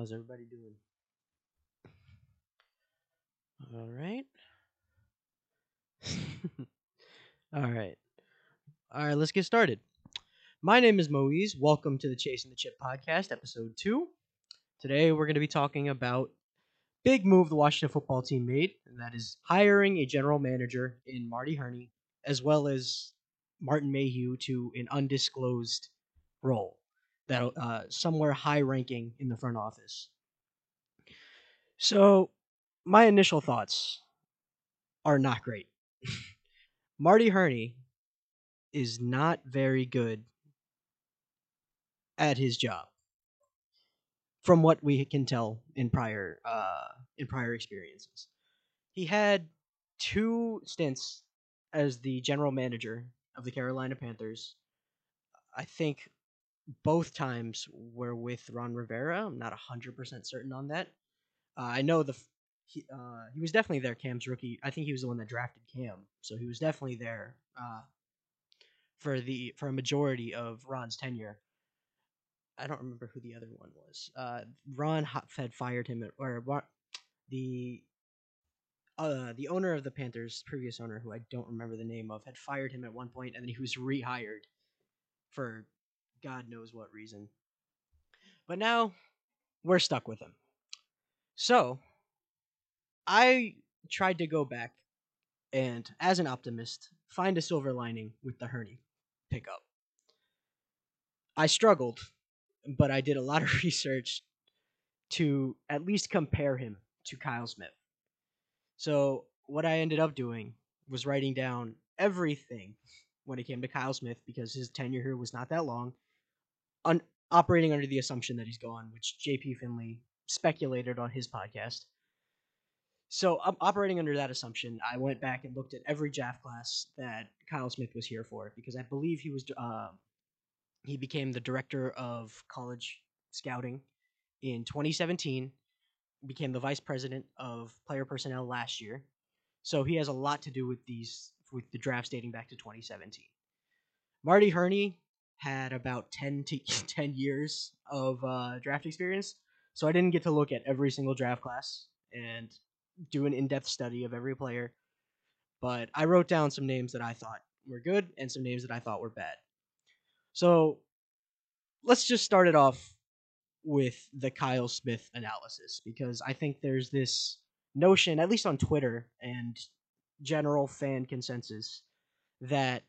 How's everybody doing? All right. All right. All right, let's get started. My name is Moise. Welcome to the Chasing the Chip podcast, episode 2. Today we're going to be talking about big move the Washington football team made, and that is hiring a general manager in Marty Hurney as well as Martin Mayhew to an undisclosed role that uh, somewhere high ranking in the front office. So, my initial thoughts are not great. Marty Hurney is not very good at his job from what we can tell in prior uh, in prior experiences. He had two stints as the general manager of the Carolina Panthers. I think both times were with Ron Rivera. I'm not 100% certain on that. Uh, I know the he, uh, he was definitely there. Cam's rookie. I think he was the one that drafted Cam, so he was definitely there uh, for the for a majority of Ron's tenure. I don't remember who the other one was. Uh, Ron had fired him, at, or the uh, the owner of the Panthers, previous owner, who I don't remember the name of, had fired him at one point, and then he was rehired for God knows what reason. But now we're stuck with him. So I tried to go back and, as an optimist, find a silver lining with the Hurney pickup. I struggled, but I did a lot of research to at least compare him to Kyle Smith. So what I ended up doing was writing down everything when it came to Kyle Smith because his tenure here was not that long, un- operating under the assumption that he's gone, which JP Finley speculated on his podcast. So, operating under that assumption, I went back and looked at every draft class that Kyle Smith was here for because I believe he was uh, he became the director of college scouting in 2017 became the vice president of player personnel last year. So he has a lot to do with these with the drafts dating back to 2017. Marty Hurney had about 10 to 10 years of uh, draft experience, so I didn't get to look at every single draft class and do an in-depth study of every player. But I wrote down some names that I thought were good and some names that I thought were bad. So let's just start it off with the Kyle Smith analysis because I think there's this notion, at least on Twitter and general fan consensus, that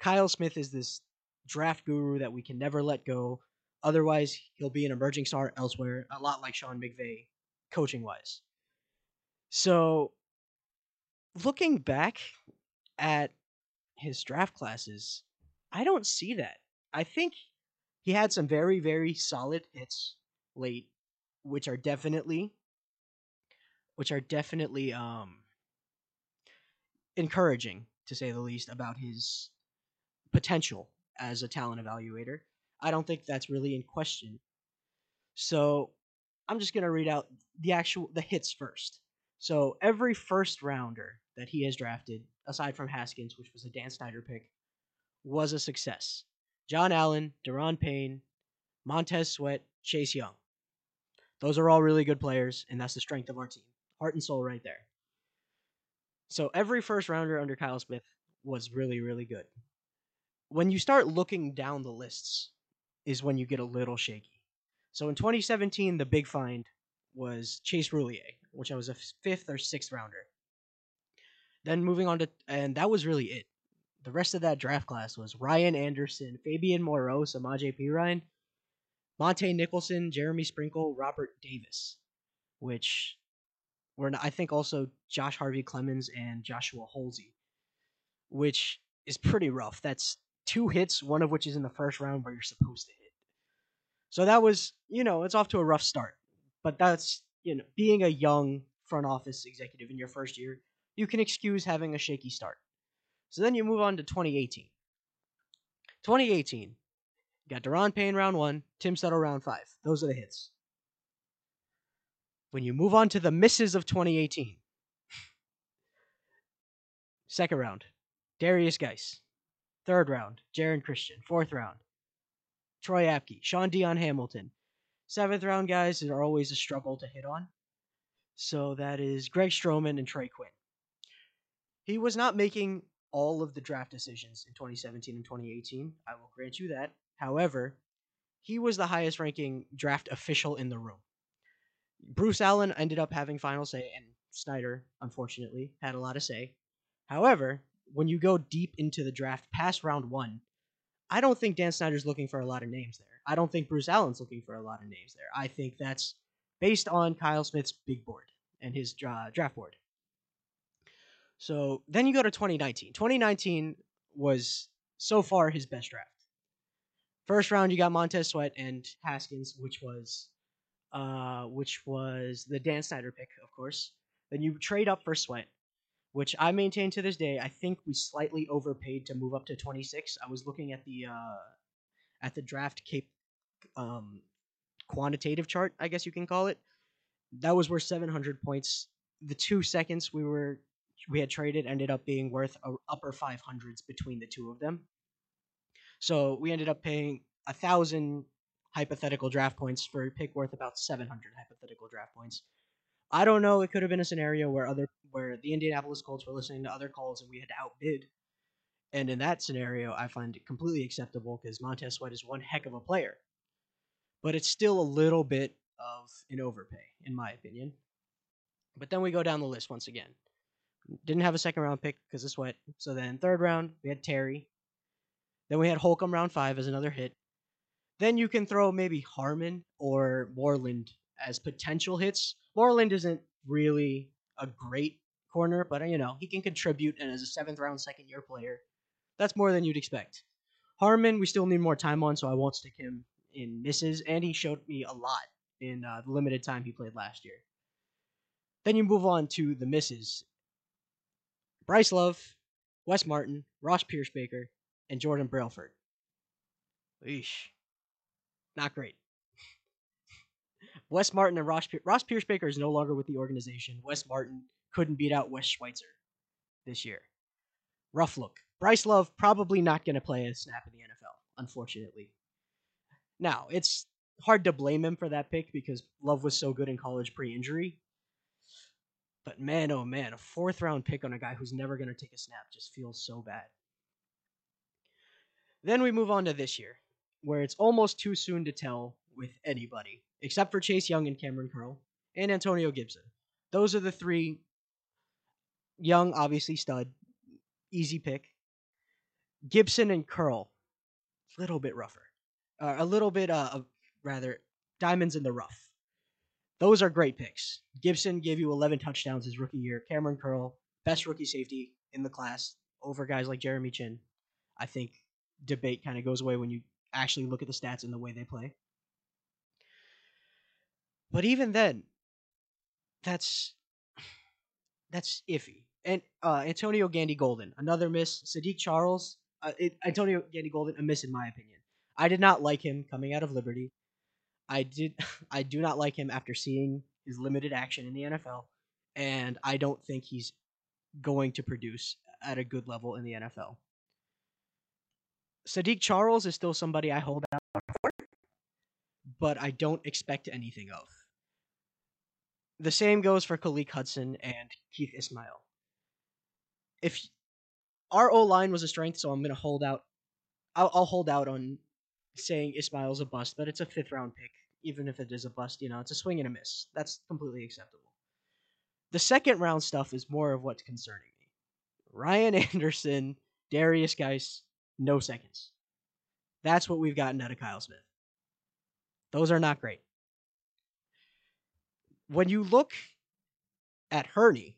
Kyle Smith is this draft guru that we can never let go. Otherwise, he'll be an emerging star elsewhere, a lot like Sean McVay, coaching wise. So, looking back at his draft classes, I don't see that. I think he had some very very solid hits late, which are definitely which are definitely um encouraging to say the least about his potential as a talent evaluator. I don't think that's really in question. So I'm just gonna read out the actual the hits first. So every first rounder that he has drafted, aside from Haskins, which was a Dan Snyder pick, was a success. John Allen, Daron Payne, Montez Sweat, Chase Young. Those are all really good players, and that's the strength of our team. Heart and soul right there. So every first rounder under Kyle Smith was really, really good. When you start looking down the lists, is when you get a little shaky. So in 2017, the big find was Chase Roullier, which I was a fifth or sixth rounder. Then moving on to, and that was really it the rest of that draft class was Ryan Anderson, Fabian Moreau, Samaje Perine, Montae Nicholson, Jeremy Sprinkle, Robert Davis, which were I think also Josh Harvey Clemens and Joshua Holsey, which is pretty rough. That's two hits, one of which is in the first round where you're supposed to hit. So that was, you know, it's off to a rough start. But that's, you know, being a young front office executive in your first year, you can excuse having a shaky start. So then you move on to 2018. 2018, you got Daron Payne round one, Tim Settle round five. Those are the hits. When you move on to the misses of 2018, second round, Derrius Guice. Third round, Geron Christian. Fourth round, Troy Apke, Shaun Dion Hamilton, Seventh round guys are always a struggle to hit on. So that is Greg Stroman and Trey Quinn. He was not making all of the draft decisions in 2017 and 2018. I will grant you that. However, he was the highest ranking draft official in the room. Bruce Allen ended up having final say, and Snyder, unfortunately, had a lot to say. However, when you go deep into the draft past round one, I don't think Dan Snyder's looking for a lot of names there. I don't think Bruce Allen's looking for a lot of names there. I think that's based on Kyle Smith's big board and his draft board. So then you go to 2019. 2019 was so far his best draft. First round, you got Montez Sweat and Haskins, which was, uh, which was the Dan Snyder pick, of course. Then you trade up for Sweat, which I maintain to this day. I think we slightly overpaid to move up to 26. I was looking at the uh, at the draft cape um, quantitative chart, I guess you can call it. That was worth 700 points. The two seconds we were we had traded ended up being worth upper 500s between the two of them. So we ended up paying a thousand hypothetical draft points for a pick worth about 700 hypothetical draft points. I don't know. It could have been a scenario where other where the Indianapolis Colts were listening to other calls and we had to outbid. And in that scenario, I find it completely acceptable because Montez Sweat is one heck of a player. But it's still a little bit of an overpay, in my opinion. But then we go down the list once again. Didn't have a second round pick because of Sweat. So then third round, we had Terry. Then we had Holcomb round five as another hit. Then you can throw maybe Harmon or Moreland as potential hits. Moreland isn't really a great corner, but you know, he can contribute and as a seventh round second year player, that's more than you'd expect. Harmon, we still need more time on, so I won't stick him in misses, and he showed me a lot in uh, the limited time he played last year. Then you move on to the misses. Bryce Love, Wes Martin, Ross Pierschbaker, and Jordan Brailford. Eesh. Not great. Wes Martin and Ross, Ross Pierschbaker is no longer with the organization. Wes Martin couldn't beat out Wes Schweitzer this year. Rough look. Bryce Love probably not going to play a snap in the NFL, unfortunately. Now, it's hard to blame him for that pick because Love was so good in college pre injury. But man, oh man, a fourth round pick on a guy who's never going to take a snap just feels so bad. Then we move on to this year, where it's almost too soon to tell with anybody, except for Chase Young and Kamren Curl and Antonio Gibson. Those are the three. Young, obviously, stud, easy pick. Gibson and Curl, a little bit rougher, uh, a little bit uh, rather diamonds in the rough. Those are great picks. Gibson gave you 11 touchdowns his rookie year. Kamren Curl, best rookie safety in the class over guys like Jeremy Chinn. I think debate kind of goes away when you actually look at the stats and the way they play. But even then, that's that's iffy. And uh, Antonio Gandy Golden, another miss. Sadiq Charles, uh, it, Antonio Gandy Golden, a miss in my opinion. I did not like him coming out of Liberty. I did I do not like him after seeing his limited action in the NFL, and I don't think he's going to produce at a good level in the NFL. Sadiq Charles is still somebody I hold out for, but I don't expect anything of. The same goes for Khaleke Hudson and Keith Ismael. If our O line was a strength, so I'm going to hold out. I'll, I'll hold out on saying Ismael's a bust, but it's a fifth round pick. Even if it is a bust, you know, it's a swing and a miss. That's completely acceptable. The second round stuff is more of what's concerning me. Ryan Anderson, Derrius Guice, no seconds. That's what we've gotten out of Kyle Smith. Those are not great. When you look at Hurney,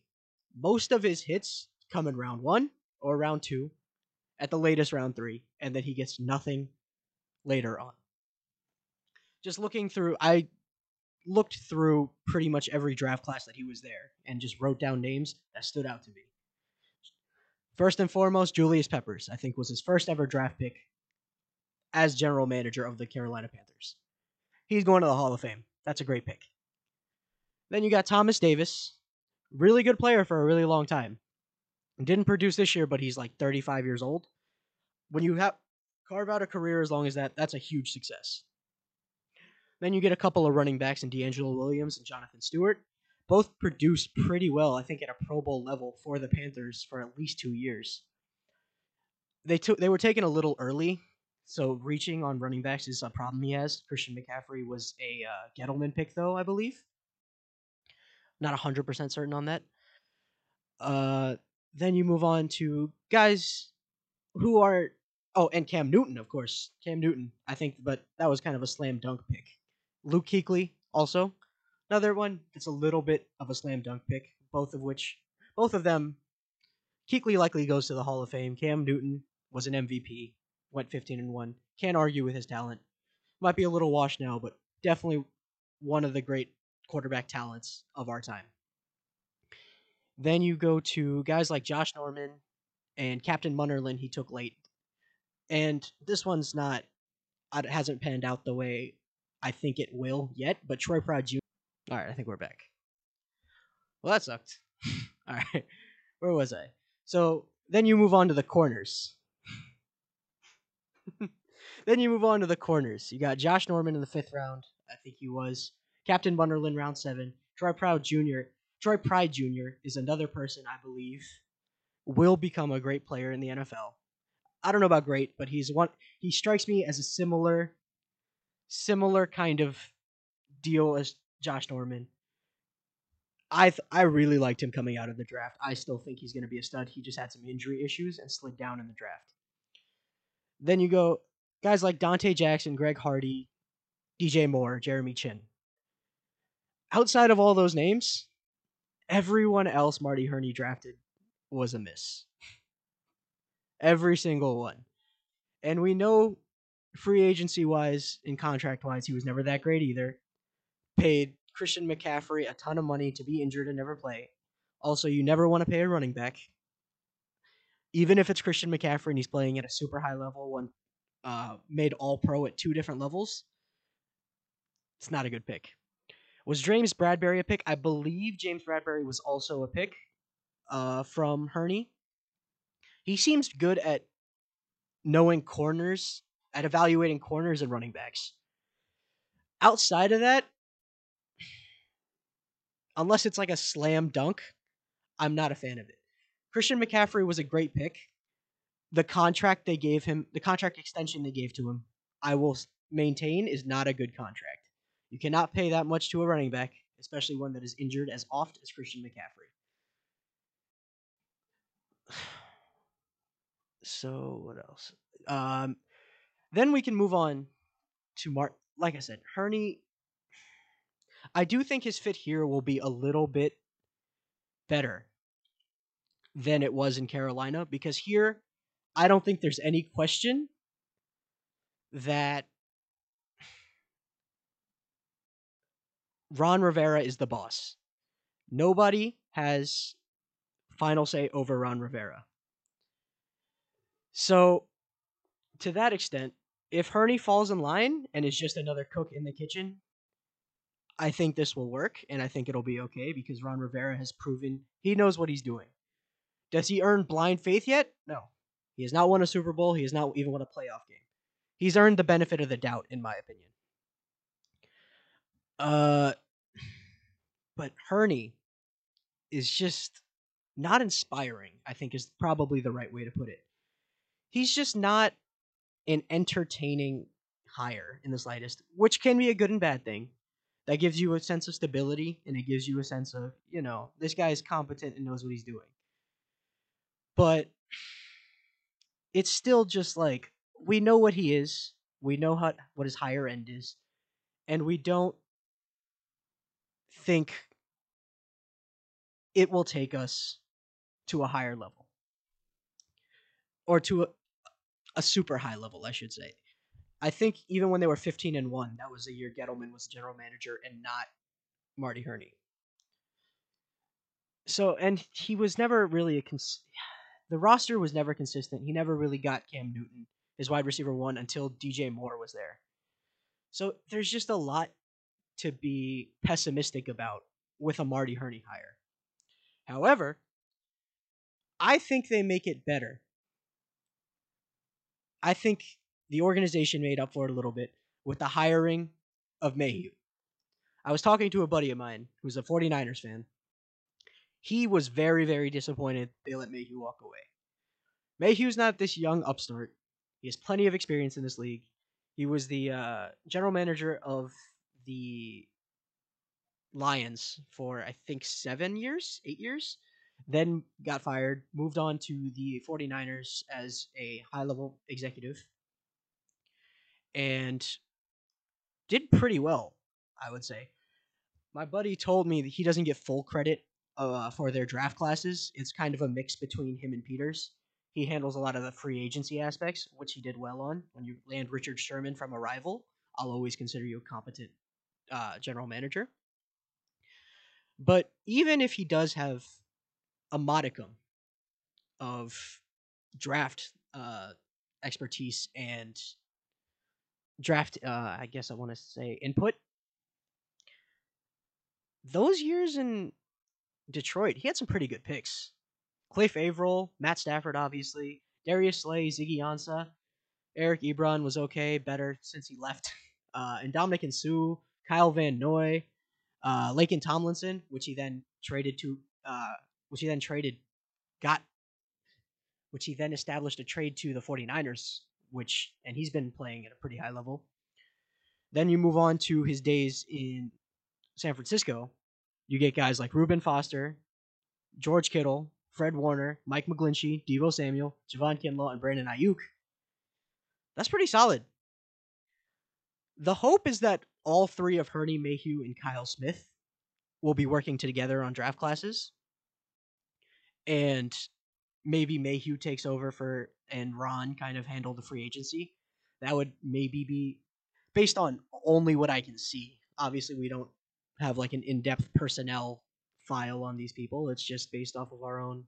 most of his hits come in round one or round two, at the latest round three, and then he gets nothing later on. Just looking through, I looked through pretty much every draft class that he was there and just wrote down names that stood out to me. First and foremost, Julius Peppers, I think, was his first ever draft pick as general manager of the Carolina Panthers. He's going to the Hall of Fame. That's a great pick. Then you got Thomas Davis, really good player for a really long time. Didn't produce this year, but he's like 35 years old. When you have carve out a career as long as that, that's a huge success. Then you get a couple of running backs in DeAngelo Williams and Jonathan Stewart. Both produced pretty well, I think, at a Pro Bowl level for the Panthers for at least two years. They took they were taken a little early, so reaching on running backs is a problem he has. Christian McCaffrey was a uh, Gettleman pick, though I believe. Not hundred percent certain on that. Uh, then you move on to guys who are oh, and Cam Newton, of course, Cam Newton. I think, but that was kind of a slam dunk pick. Luke Kuechly, also another one that's a little bit of a slam dunk pick. Both of which, both of them, Kuechly likely goes to the Hall of Fame. Cam Newton was an MVP, went 15 and one. Can't argue with his talent. Might be a little washed now, but definitely one of the great quarterback talents of our time. Then you go to guys like Josh Norman and Captain Munnerlyn. He took late, and this one's not. It hasn't panned out the way I think it will yet. But Troy Proud Jr. All right, I think we're back. Well, that sucked. All right, where was I? So then you move on to the corners. then you move on to the corners. You got Josh Norman in the fifth round. I think he was Captain Munnerlyn round seven. Troy Proud Jr. Troy Pride Jr. is another person I believe will become a great player in the NFL. I don't know about great, but he's one. He strikes me as a similar, similar kind of deal as Josh Norman. I th- I really liked him coming out of the draft. I still think he's going to be a stud. He just had some injury issues and slid down in the draft. Then you go guys like Donte Jackson, Greg Hardy, DJ Moore, Jeremy Chinn. Outside of all those names, everyone else Marty Hurney drafted was a miss. Every single one. And we know free agency wise and contract wise, he was never that great either. Paid Christian McCaffrey a ton of money to be injured and never play. Also, you never want to pay a running back. Even if it's Christian McCaffrey and he's playing at a super high level, one uh, made all pro at two different levels, it's not a good pick. Was James Bradberry a pick? I believe James Bradberry was also a pick uh, from Hurney. He seems good at knowing corners, at evaluating corners and running backs. Outside of that, unless it's like a slam dunk, I'm not a fan of it. Christian McCaffrey was a great pick. The contract they gave him, the contract extension they gave to him, I will maintain is not a good contract. You cannot pay that much to a running back, especially one that is injured as oft as Christian McCaffrey. So what else? Um, then we can move on to Mark. Like I said, Hurney. I do think his fit here will be a little bit better than it was in Carolina because here, I don't think there's any question that Ron Rivera is the boss. Nobody has final say over Ron Rivera. So, to that extent, if Hurney falls in line and is just another cook in the kitchen, I think this will work and I think it'll be okay because Ron Rivera has proven he knows what he's doing. Does he earn blind faith yet? No. He has not won a Super Bowl. He has not even won a playoff game. He's earned the benefit of the doubt, in my opinion. Uh, but Hurney is just not inspiring, I think is probably the right way to put it. He's just not an entertaining hire in the slightest, which can be a good and bad thing. That gives you a sense of stability and it gives you a sense of, you know, this guy is competent and knows what he's doing. But it's still just like we know what he is, we know how what his higher end is, and we don't think it will take us to a higher level or to a, a super high level, I should say. I think even when they were 15 and 1, that was a year Gettleman was general manager and not Marty Hurney. So, and he was never really a cons- the roster was never consistent. He never really got Cam Newton, his wide receiver one, until DJ Moore was there. So there's just a lot to be pessimistic about with a Marty Hurney hire. However, I think they make it better. I think the organization made up for it a little bit with the hiring of Mayhew. I was talking to a buddy of mine who's a 49ers fan. He was very, very disappointed they let Mayhew walk away. Mayhew's not this young upstart. He has plenty of experience in this league. He was the uh, general manager of the Lions for I think seven years, eight years. Then got fired, moved on to the 49ers as a high level executive, and did pretty well, I would say. My buddy told me that he doesn't get full credit uh, for their draft classes. It's kind of a mix between him and Peters. He handles a lot of the free agency aspects, which he did well on. When you land Richard Sherman from a rival, I'll always consider you a competent uh, general manager. But even if he does have a modicum of draft uh, expertise and draft, uh, I guess I want to say input, those years in Detroit, he had some pretty good picks. Cliff Avril, Matt Stafford, obviously, Darius Slay, Ziggy Ansah, Eric Ebron was okay, better since he left, uh, and Ndamukong Suh, Kyle Van Noy, uh, Laken Tomlinson, which he then traded to, uh, which he then traded, got, which he then established a trade to the 49ers, which, and he's been playing at a pretty high level. Then you move on to his days in San Francisco. You get guys like Reuben Foster, George Kittle, Fred Warner, Mike McGlinchey, Deebo Samuel, Javon Kinlaw, and Brandon Aiyuk. That's pretty solid. The hope is that all three of Hurney Mayhew, and Kyle Smith will be working together on draft classes. And maybe Mayhew takes over for and Ron kind of handle the free agency. That would maybe be based on only what I can see. Obviously, we don't have like an in-depth personnel file on these people. It's just based off of our own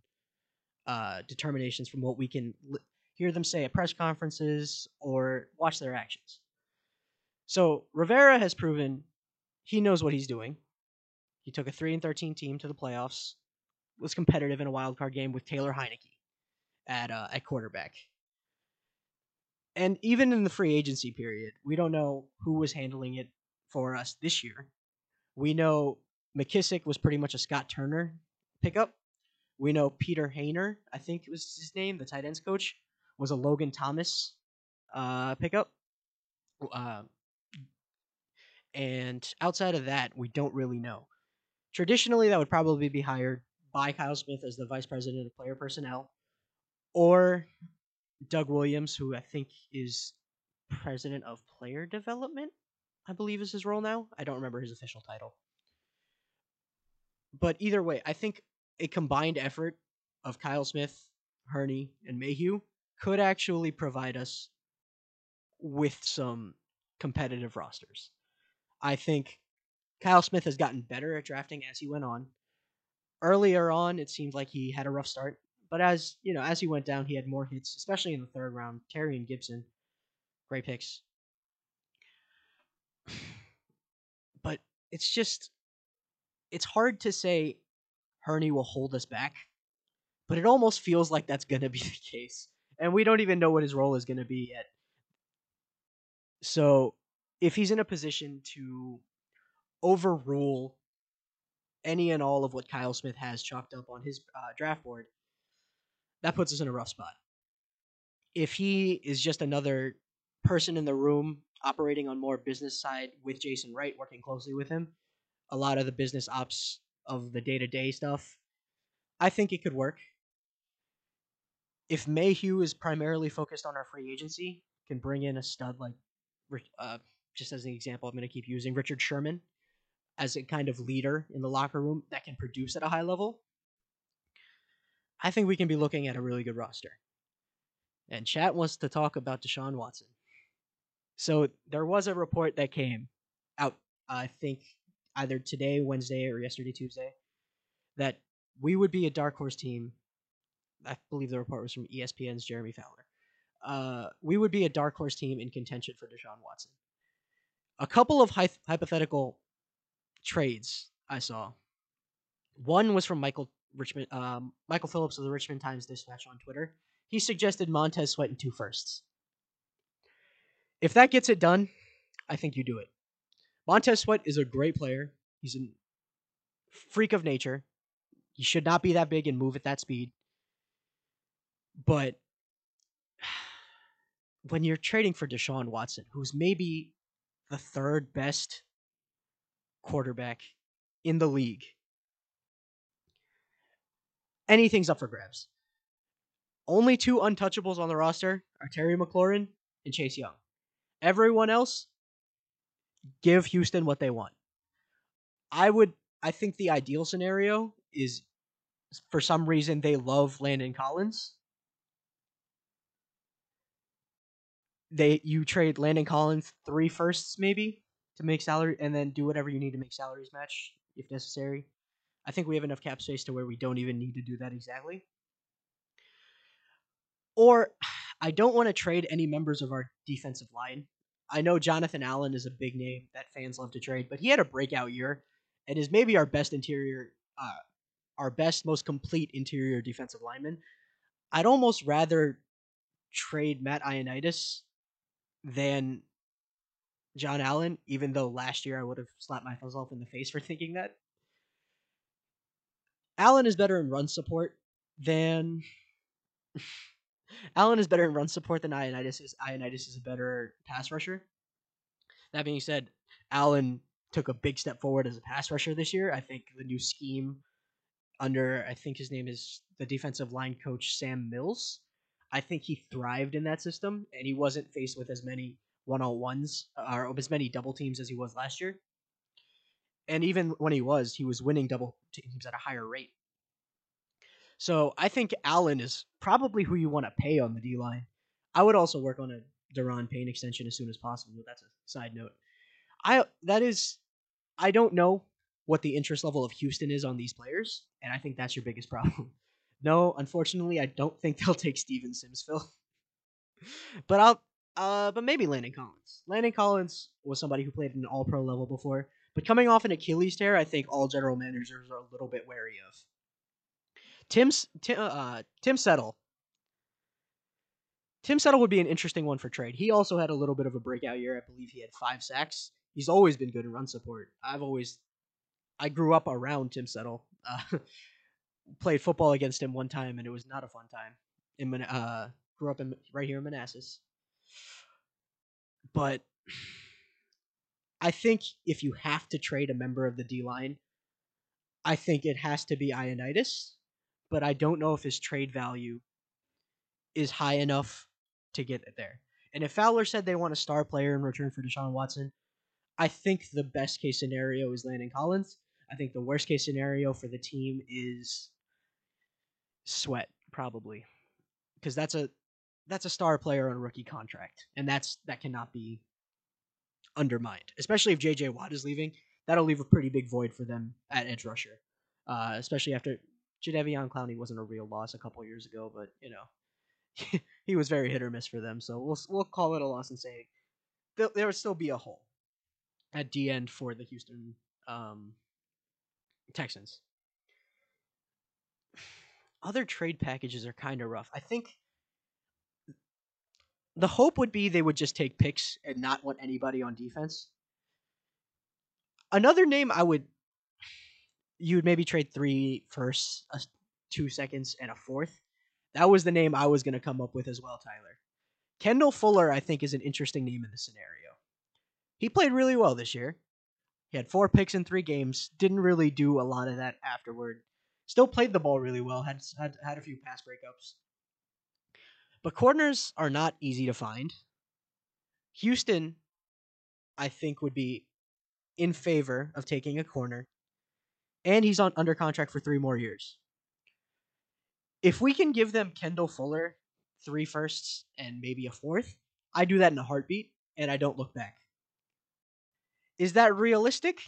uh, determinations from what we can li- hear them say at press conferences or watch their actions. So Rivera has proven he knows what he's doing. He took a three and thirteen team to the playoffs, was competitive in a wild card game with Taylor Heinicke at uh, at quarterback. And even in the free agency period, we don't know who was handling it for us this year. We know McKissic was pretty much a Scott Turner pickup. We know Peter Hayner, I think it was his name, the tight ends coach, was a Logan Thomas uh, pickup. Uh, and outside of that, we don't really know. Traditionally, that would probably be hired by Kyle Smith as the vice president of player personnel, or Doug Williams, who I think is president of player development. I believe is his role now. I don't remember his official title. But either way, I think a combined effort of Kyle Smith, Hurney, and Mayhew could actually provide us with some competitive rosters. I think Kyle Smith has gotten better at drafting as he went on. Earlier on, it seemed like he had a rough start, but as you know, as he went down, he had more hits, especially in the third round. Terry and Gibson, great picks. But it's just, it's hard to say Hurney will hold us back, but it almost feels like that's going to be the case. And we don't even know what his role is going to be yet. So if he's in a position to overrule any and all of what Kyle Smith has chalked up on his uh, draft board, that puts us in a rough spot. If he is just another person in the room operating on more business side with Jason Wright, working closely with him, a lot of the business ops of the day to day stuff, I think it could work. If Mayhew is primarily focused on our free agency, can bring in a stud like, uh, just as an example, I'm going to keep using Richard Sherman as a kind of leader in the locker room that can produce at a high level. I think we can be looking at a really good roster. And chat wants to talk about Deshaun Watson. So there was a report that came out, I think either today, Wednesday, or yesterday, Tuesday, that we would be a dark horse team. I believe the report was from ESPN's Jeremy Fowler. Uh, we would be a dark horse team in contention for Deshaun Watson. A couple of hy- hypothetical trades I saw. One was from Michael Richmond, um, Michael Phillips of the Richmond Times Dispatch on Twitter. He suggested Montez Sweat and two firsts. If that gets it done, I think you do it. Montez Sweat is a great player. He's a freak of nature. He should not be that big and move at that speed. But when you're trading for Deshaun Watson, who's maybe the third best quarterback in the league, anything's up for grabs. Only two untouchables on the roster are Terry McLaurin and Chase Young. Everyone else, give Houston what they want. I would I think the ideal scenario is for some reason they love Landon Collins. They you trade Landon Collins three firsts maybe to make salary and then do whatever you need to make salaries match if necessary. I think we have enough cap space to where we don't even need to do that exactly. Or I don't want to trade any members of our defensive line. I know Jonathan Allen is a big name that fans love to trade, but he had a breakout year and is maybe our best interior, uh, our best, most complete interior defensive lineman. I'd almost rather trade Matt Ioannidis than John Allen, even though last year I would have slapped myself in the face for thinking that. Allen is better in run support than Allen is better in run support than Ioannidis is. Ioannidis is a better pass rusher. That being said, Allen took a big step forward as a pass rusher this year. I think the new scheme under I think his name is the defensive line coach Sam Mills. I think he thrived in that system and he wasn't faced with as many one-on-ones or as many double teams as he was last year. And even when he was, he was winning double teams at a higher rate. So I think Allen is probably who you want to pay on the D line. I would also work on a Daron Payne extension as soon as possible. But that's a side note. I that is I don't know what the interest level of Houston is on these players, and I think that's your biggest problem. No, unfortunately, I don't think they'll take Steven Sims, Phil. but I'll uh but maybe Landon Collins. Landon Collins was somebody who played at an all pro level before, but coming off an Achilles tear, I think all general managers are a little bit wary of. Tim's Tim, uh, Tim Settle. Tim Settle would be an interesting one for trade. He also had a little bit of a breakout year. I believe he had five sacks. He's always been good in run support. I've always, I grew up around Tim Settle. Uh, played football against him one time, and it was not a fun time. In uh, grew up in right here in Manassas. But I think if you have to trade a member of the D line, I think it has to be Ioannidis. but I don't know if his trade value is high enough to get it there. And if Fowler said they want a star player in return for Deshaun Watson, I think the best case scenario is Landon Collins. I think the worst case scenario for the team is Sweat, probably, because that's a that's a star player on a rookie contract, and that's that cannot be undermined. Especially if JJ Watt is leaving, that'll leave a pretty big void for them at edge rusher, uh, especially after Jadeveon Clowney wasn't a real loss a couple years ago, but you know, he was very hit or miss for them. So we'll we'll call it a loss and say there, there would still be a hole at D end for the Houston um, Texans. Other trade packages are kind of rough. I think the hope would be they would just take picks and not want anybody on defense. Another name I would you would maybe trade three firsts, a, two seconds, and a fourth. That was the name I was going to come up with as well, Tyler. Kendall Fuller, I think, is an interesting name in the scenario. He played really well this year. He had four picks in three games. Didn't really do a lot of that afterward. Still played the ball really well. Had had, had a few pass breakups. But corners are not easy to find. Houston, I think, would be in favor of taking a corner and he's on under contract for three more years. If we can give them Kendall Fuller three firsts and maybe a fourth, I do that in a heartbeat, and I don't look back. Is that realistic?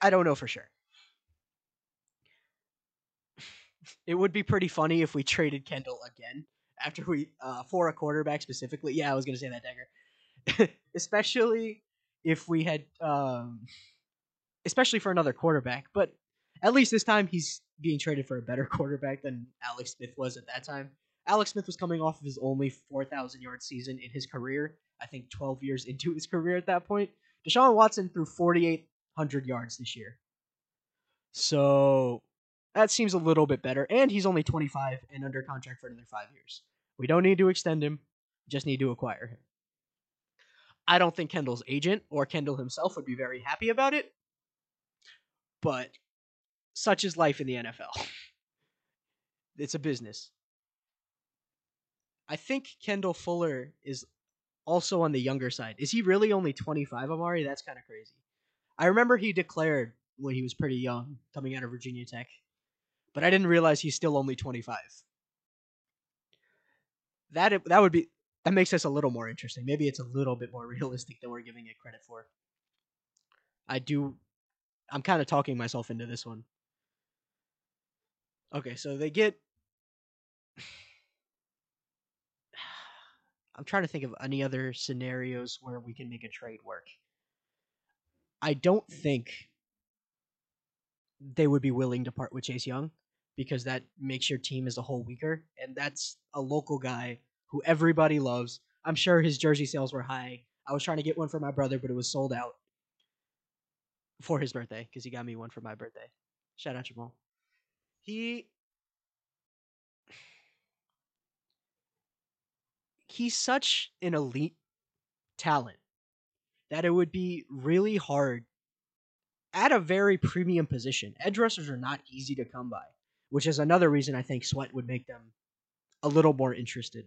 I don't know for sure. It would be pretty funny if we traded Kendall again after we uh, for a quarterback specifically. Yeah, I was gonna say that dagger, especially if we had, um, especially for another quarterback. But at least this time he's being traded for a better quarterback than Alex Smith was at that time. Alex Smith was coming off of his only 4,000 yard season in his career. I think 12 years into his career at that point. Deshaun Watson threw 4,800 yards this year. So that seems a little bit better. And he's only 25 and under contract for another five years. We don't need to extend him, just need to acquire him. I don't think Kendall's agent or Kendall himself would be very happy about it, but such is life in the NFL. It's a business. I think Kendall Fuller is also on the younger side. Is he really only 25, Amari? That's kind of crazy. I remember he declared when he was pretty young coming out of Virginia Tech, but I didn't realize he's still only 25. That that would be that makes this a little more interesting. Maybe it's a little bit more realistic than we're giving it credit for. I do I'm kind of talking myself into this one. Okay, so they get I'm trying to think of any other scenarios where we can make a trade work. I don't think they would be willing to part with Chase Young because that makes your team as a whole weaker. And that's a local guy who everybody loves. I'm sure his jersey sales were high. I was trying to get one for my brother, but it was sold out for his birthday because he got me one for my birthday. Shout out Jamal. He he's such an elite talent that it would be really hard at a very premium position. Edge rushers are not easy to come by, which is another reason I think Sweat would make them a little more interested.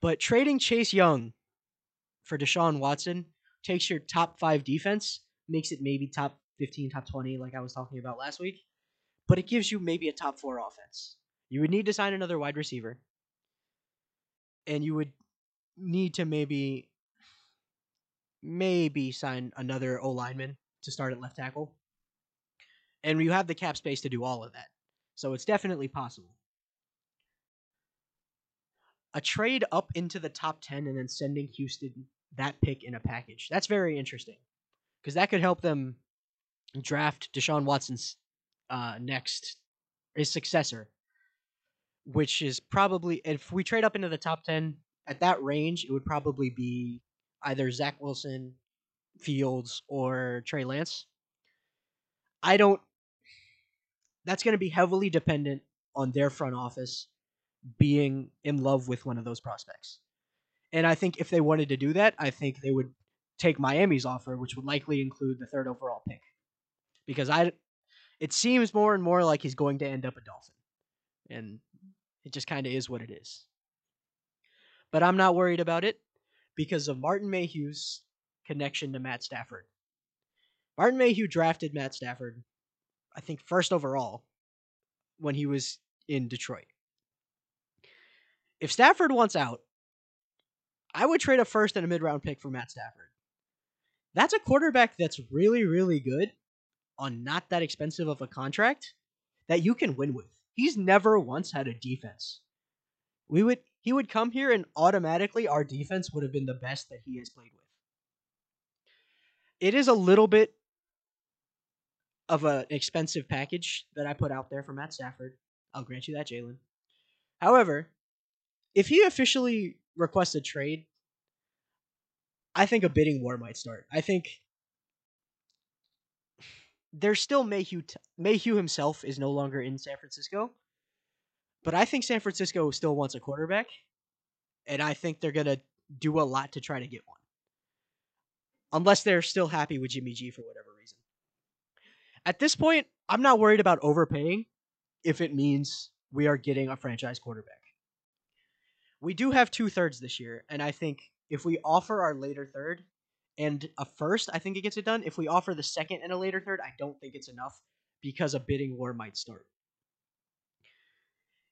But trading Chase Young for Deshaun Watson takes your top five defense, makes it maybe top 15, top 20, like I was talking about last week, but it gives you maybe a top four offense. You would need to sign another wide receiver, and you would need to maybe maybe sign another O lineman to start at left tackle. And you have the cap space to do all of that. So it's definitely possible. A trade up into the top 10 and then sending Houston that pick in a package. That's very interesting. Because that could help them draft Deshaun Watson's uh, next, his successor, which is probably, if we trade up into the top 10 at that range, it would probably be either Zach Wilson, Fields, or Trey Lance. I don't. That's going to be heavily dependent on their front office being in love with one of those prospects. And I think if they wanted to do that, I think they would take Miami's offer, which would likely include the third overall pick. Because I it seems more and more like he's going to end up a Dolphin. And it just kind of is what it is. But I'm not worried about it because of Martin Mayhew's connection to Matt Stafford. Martin Mayhew drafted Matt Stafford, I think, first overall when he was in Detroit. If Stafford wants out, I would trade a first and a mid round pick for Matt Stafford. That's a quarterback that's really, really good on not that expensive of a contract that you can win with. He's never once had a defense. We would he would come here and automatically our defense would have been the best that he has played with. It is a little bit of an expensive package that I put out there for Matt Stafford. I'll grant you that, Jalen. However, if he officially requests a trade, I think a bidding war might start. I think there's still Mayhew. T- Mayhew himself is no longer in San Francisco, but I think San Francisco still wants a quarterback, and I think they're gonna do a lot to try to get one. Unless they're still happy with Jimmy G for whatever. At this point, I'm not worried about overpaying if it means we are getting a franchise quarterback. We do have two thirds this year, and I think if we offer our later third and a first, I think it gets it done. If we offer the second and a later third, I don't think it's enough because a bidding war might start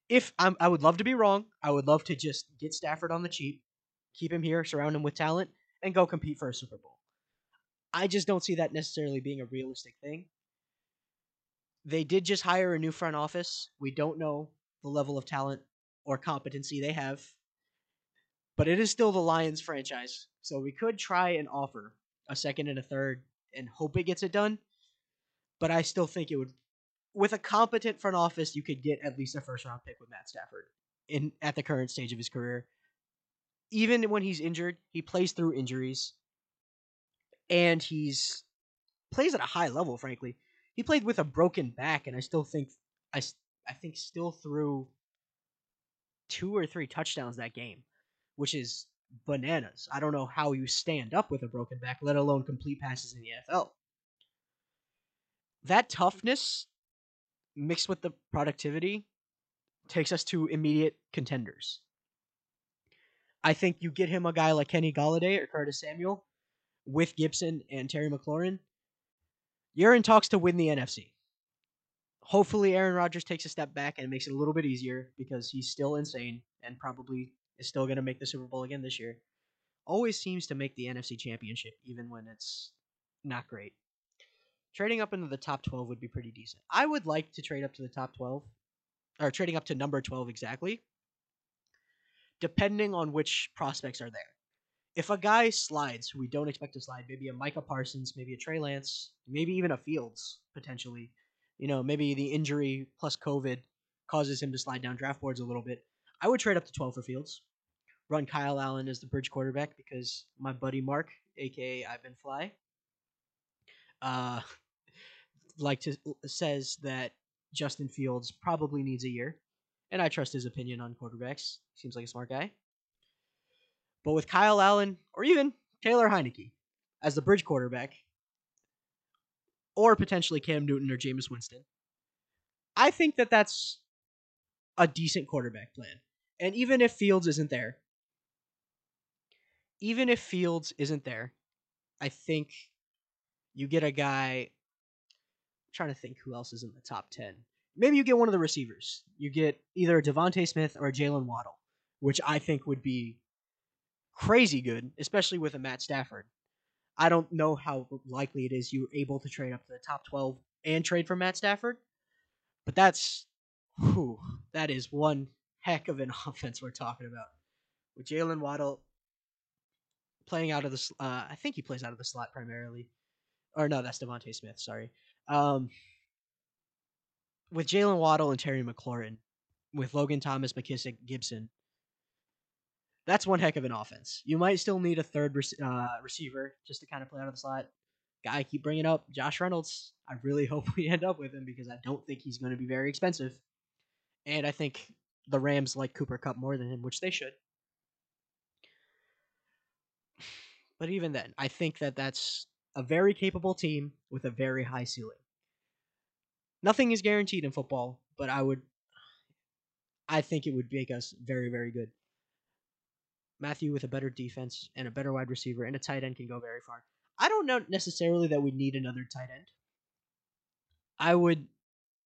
if I'm, I would love to be wrong. I would love to just get Stafford on the cheap, keep him here, surround him with talent, and go compete for a Super Bowl. I just don't see that necessarily being a realistic thing. They did just hire a new front office. We don't know the level of talent or competency they have, but it is still the Lions franchise. So we could try and offer a second and a third and hope it gets it done. But I still think it would with a competent front office, you could get at least a first round pick with Matt Stafford in at the current stage of his career. Even when he's injured, he plays through injuries. and he's plays at a high level. Frankly, he played with a broken back, and I still think I I think still threw two or three touchdowns that game, which is bananas. I don't know how you stand up with a broken back, let alone complete passes in the NFL. That toughness mixed with the productivity takes us to immediate contenders. I think you get him a guy like Kenny Golladay or Curtis Samuel with Gibson and Terry McLaurin. You're in talks to win the NFC. Hopefully, Aaron Rodgers takes a step back and makes it a little bit easier because he's still insane and probably is still going to make the Super Bowl again this year. Always seems to make the NFC Championship, even when it's not great. Trading up into the top 12 would be pretty decent. I would like to trade up to the top 12, or trading up to number 12 exactly, depending on which prospects are there. If a guy slides who we don't expect to slide, maybe a Micah Parsons, maybe a Trey Lance, maybe even a Fields potentially, you know, maybe the injury plus COVID causes him to slide down draft boards a little bit. I would trade up to 12 for Fields. Run Kyle Allen as the bridge quarterback because my buddy Mark, aka I've been fly, uh, like to says that Justin Fields probably needs a year, and I trust his opinion on quarterbacks. Seems like a smart guy. But with Kyle Allen or even Taylor Heinicke as the bridge quarterback, or potentially Cam Newton or Jameis Winston, I think that that's a decent quarterback plan. And even if Fields isn't there, even if Fields isn't there, I think you get a guy. I'm trying to think who else is in the top 10. Maybe you get one of the receivers. You get either DeVonta Smith or Jalen Waddle, which I think would be crazy good, especially with a Matt Stafford. I don't know how likely it is you're able to trade up to the top 12 and trade for Matt Stafford, but that's whew, that is one heck of an offense we're talking about. With Jalen Waddle playing out of the, uh, I think he plays out of the slot primarily, or no, that's DeVonta Smith. Sorry. Um, with Jalen Waddle and Terry McLaurin, with Logan Thomas, McKissic, Gibson, that's one heck of an offense. You might still need a third uh, receiver just to kind of play out of the slot. Guy, I keep bringing up Josh Reynolds. I really hope we end up with him because I don't think he's going to be very expensive, and I think the Rams like Cooper Kupp more than him, which they should. But even then, I think that that's a very capable team with a very high ceiling. Nothing is guaranteed in football, but I would I think it would make us very very good. Matthew with a better defense and a better wide receiver and a tight end can go very far. I don't know necessarily that we need another tight end. I would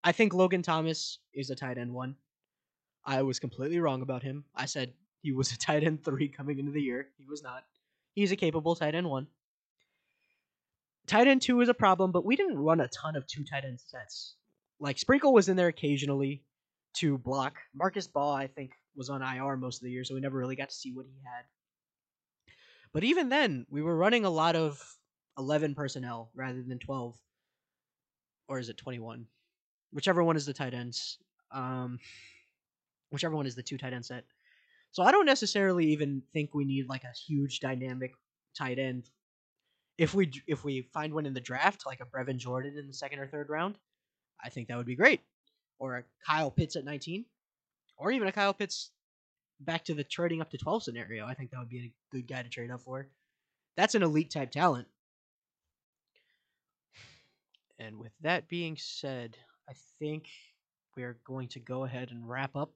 I think Logan Thomas is a tight end one. I was completely wrong about him. I said he was a tight end three coming into the year. He was not. He's a capable tight end one. Tight end two is a problem, but we didn't run a ton of two tight end sets. Like Sprinkle was in there occasionally to block. Marcus Baugh, I think, was on IR most of the year, so we never really got to see what he had. But even then, we were running a lot of 11 personnel rather than 12. Or is it 21? Whichever one is the tight ends. Um, whichever one is the two tight end set. So I don't necessarily even think we need like a huge dynamic tight end. If we if we find one in the draft, like a Brevin Jordan in the second or third round, I think that would be great. Or a Kyle Pitts at 19, or even a Kyle Pitts back to the trading up to 12 scenario. I think that would be a good guy to trade up for. That's an elite type talent. And with that being said, I think we are going to go ahead and wrap up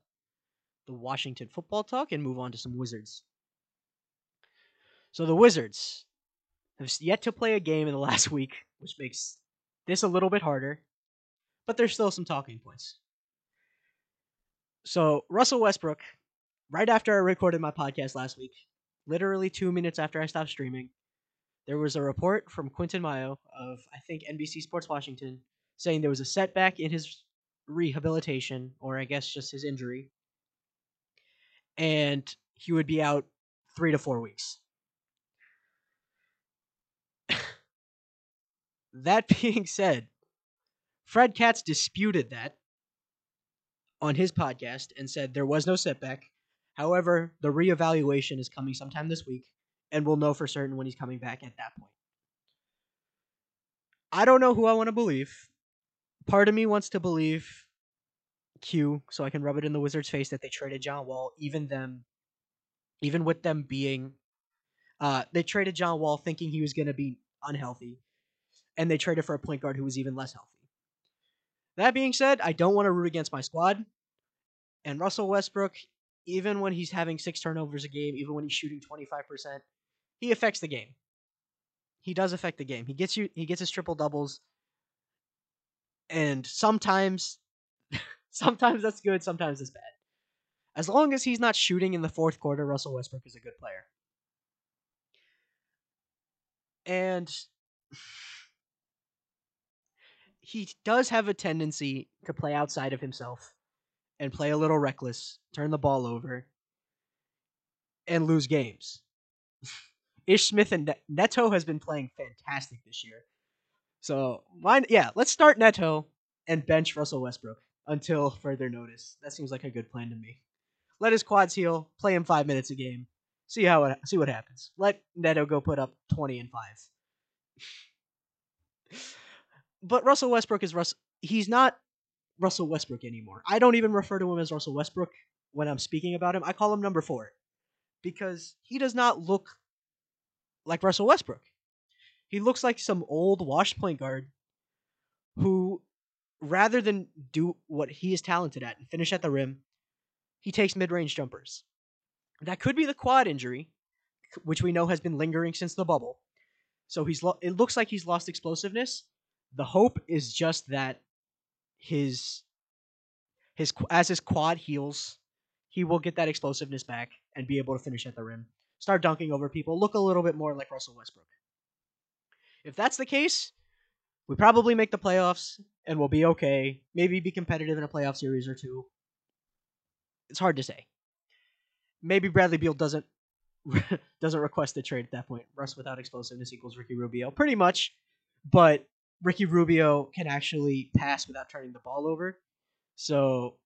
the Washington football talk and move on to some Wizards. So the Wizards have yet to play a game in the last week, which makes this a little bit harder, but there's still some talking points. So Russell Westbrook, right after I recorded my podcast last week, literally two minutes after I stopped streaming, there was a report from Quinton Mayo of I think NBC Sports Washington saying there was a setback in his rehabilitation, or I guess just his injury, and he would be out three to four weeks. that being said, Fred Katz disputed that on his podcast and said there was no setback. However, the reevaluation is coming sometime this week, and we'll know for certain when he's coming back at that point. I don't know who I want to believe. Part of me wants to believe Q, so I can rub it in the Wizards' face that they traded John Wall, even them, even with them being, uh, they traded John Wall thinking he was going to be unhealthy, and they traded for a point guard who was even less healthy. That being said, I don't want to root against my squad, and Russell Westbrook, even when he's having six turnovers a game, even when he's shooting twenty five percent, he affects the game. He does affect the game. He gets you. He gets his triple doubles, and sometimes, sometimes that's good. Sometimes it's bad. As long as he's not shooting in the fourth quarter, Russell Westbrook is a good player. And he does have a tendency to play outside of himself and play a little reckless, turn the ball over, and lose games. Ish Smith and Neto has been playing fantastic this year. So, mine, yeah, let's start Neto and bench Russell Westbrook until further notice. That seems like a good plan to me. Let his quads heal, play him five minutes a game, see how it, see what happens. Let Neto go put up twenty and five. but Russell Westbrook is Russ. He's not Russell Westbrook anymore. I don't even refer to him as Russell Westbrook when I'm speaking about him. I call him number four because he does not look like Russell Westbrook. He looks like some old washed point guard who, rather than do what he is talented at and finish at the rim, he takes mid range jumpers. That could be the quad injury, which we know has been lingering since the bubble. So he's lo- it looks like he's lost explosiveness. The hope is just that his his as his quad heals, he will get that explosiveness back and be able to finish at the rim, start dunking over people, look a little bit more like Russell Westbrook. If that's the case, we probably make the playoffs and we'll be okay. Maybe be competitive in a playoff series or two. It's hard to say. Maybe Bradley Beal doesn't doesn't request the trade at that point. Russ without explosiveness equals Ricky Rubio, pretty much. But Ricky Rubio can actually pass without turning the ball over. So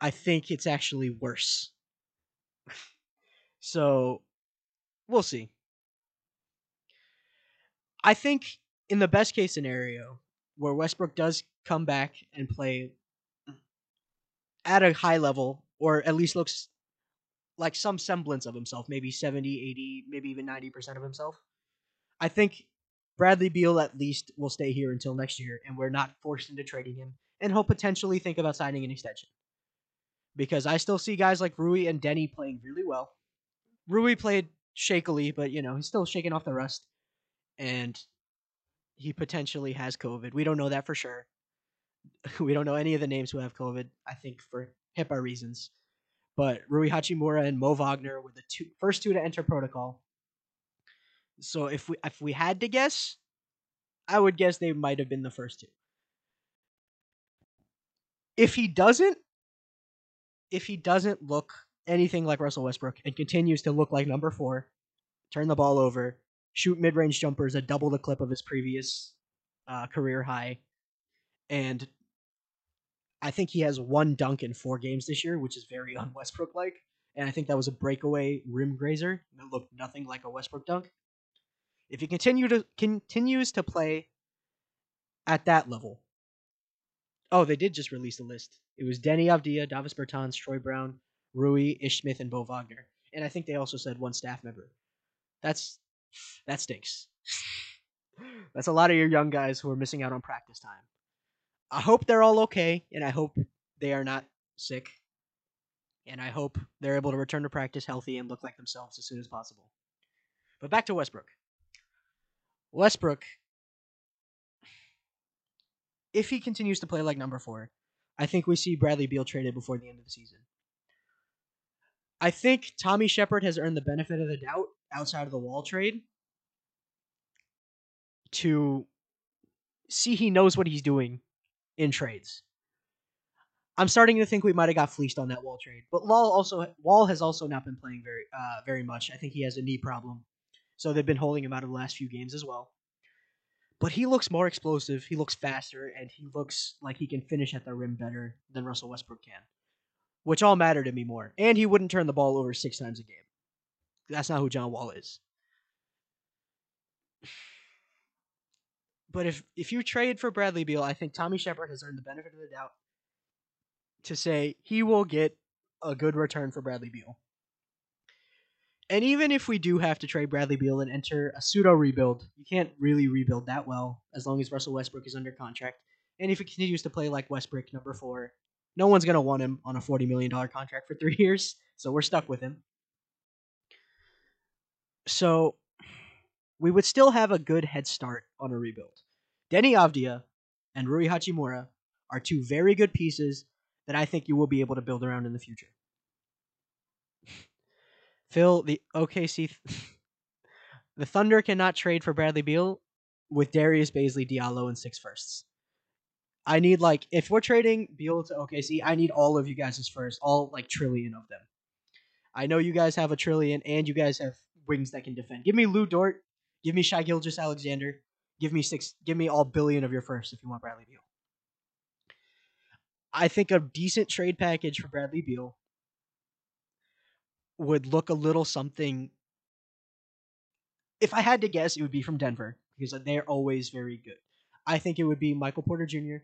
I think it's actually worse. so we'll see. I think in the best case scenario, where Westbrook does come back and play at a high level, or at least looks like some semblance of himself, maybe 70, 80, maybe even 90% of himself, I think Bradley Beal at least will stay here until next year, and we're not forced into trading him, and he'll potentially think about signing an extension. Because I still see guys like Rui and Deni playing really well. Rui played shakily, but you know he's still shaking off the rust, and he potentially has COVID. We don't know that for sure. we don't know any of the names who have COVID. I think for HIPAA reasons, but Rui Hachimura and Mo Wagner were the two first two to enter protocol. So if we if we had to guess, I would guess they might have been the first two. If he doesn't, if he doesn't look anything like Russell Westbrook and continues to look like number four, turn the ball over, shoot mid range jumpers at double the clip of his previous uh, career high, and I think he has one dunk in four games this year, which is very un Westbrook like. And I think that was a breakaway rim grazer that looked nothing like a Westbrook dunk. If he continue to continues to play at that level, oh, they did just release the list. It was Deni Avdija, Davis Bertans, Troy Brown, Rui, Ish Smith, and Mo Wagner. And I think they also said one staff member. That's that stinks. That's a lot of your young guys who are missing out on practice time. I hope they're all okay, and I hope they are not sick. And I hope they're able to return to practice healthy and look like themselves as soon as possible. But back to Westbrook. Westbrook, if he continues to play like number four, I think we see Bradley Beal traded before the end of the season. I think Tommy Sheppard has earned the benefit of the doubt outside of the wall trade to see he knows what he's doing in trades. I'm starting to think we might have got fleeced on that wall trade. But Wall also Wall has also not been playing very uh, very much. I think he has a knee problem. So they've been holding him out of the last few games as well. But he looks more explosive, he looks faster, and he looks like he can finish at the rim better than Russell Westbrook can. Which all matter to me more. And he wouldn't turn the ball over six times a game. That's not who John Wall is. But if if you trade for Bradley Beal, I think Tommy Sheppard has earned the benefit of the doubt to say he will get a good return for Bradley Beal. And even if we do have to trade Bradley Beal and enter a pseudo rebuild, you can't really rebuild that well as long as Russell Westbrook is under contract. And if he continues to play like Westbrook, number four, no one's going to want him on a $40 million contract for three years. So we're stuck with him. So we would still have a good head start on a rebuild. Deni Avdija and Rui Hachimura are two very good pieces that I think you will be able to build around in the future. Phil, the OKC, the Thunder cannot trade for Bradley Beal with Darius Bazley, Diallo, and six firsts. I need like if we're trading Beal to OKC, I need all of you guys' first, all like trillion of them. I know you guys have a trillion, and you guys have wings that can defend. Give me Lu Dort, give me Shai Gilgeous-Alexander, give me six, give me all billion of your first if you want Bradley Beal. I think a decent trade package for Bradley Beal would look a little something. If I had to guess, it would be from Denver because they're always very good. I think it would be Michael Porter Jr.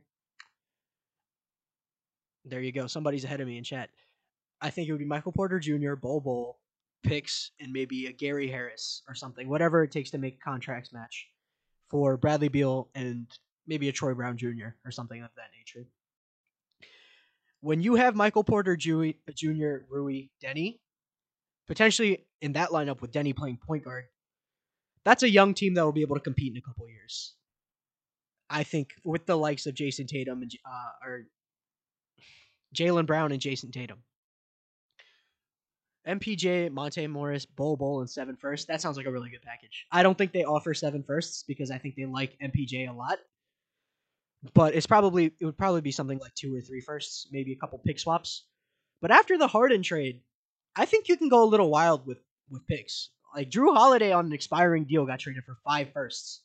There you go. Somebody's ahead of me in chat. I think it would be Michael Porter Jr., Bol Bol, picks, and maybe a Gary Harris or something. Whatever it takes to make contracts match for Bradley Beal and maybe a Troy Brown Jr. or something of that nature. When you have Michael Porter Jr., Rui, Deni, potentially in that lineup with Deni playing point guard, that's a young team that will be able to compete in a couple years. I think with the likes of Jayson Tatum and uh, or Jaylen Brown and Jayson Tatum. MPJ, Monte Morris, Bol Bol, and seven firsts. That sounds like a really good package. I don't think they offer seven firsts because I think they like MPJ a lot. But it's probably it would probably be something like two or three firsts, maybe a couple pick swaps. But after the Harden trade, I think you can go a little wild with with picks. Like Jrue Holiday on an expiring deal got traded for five firsts.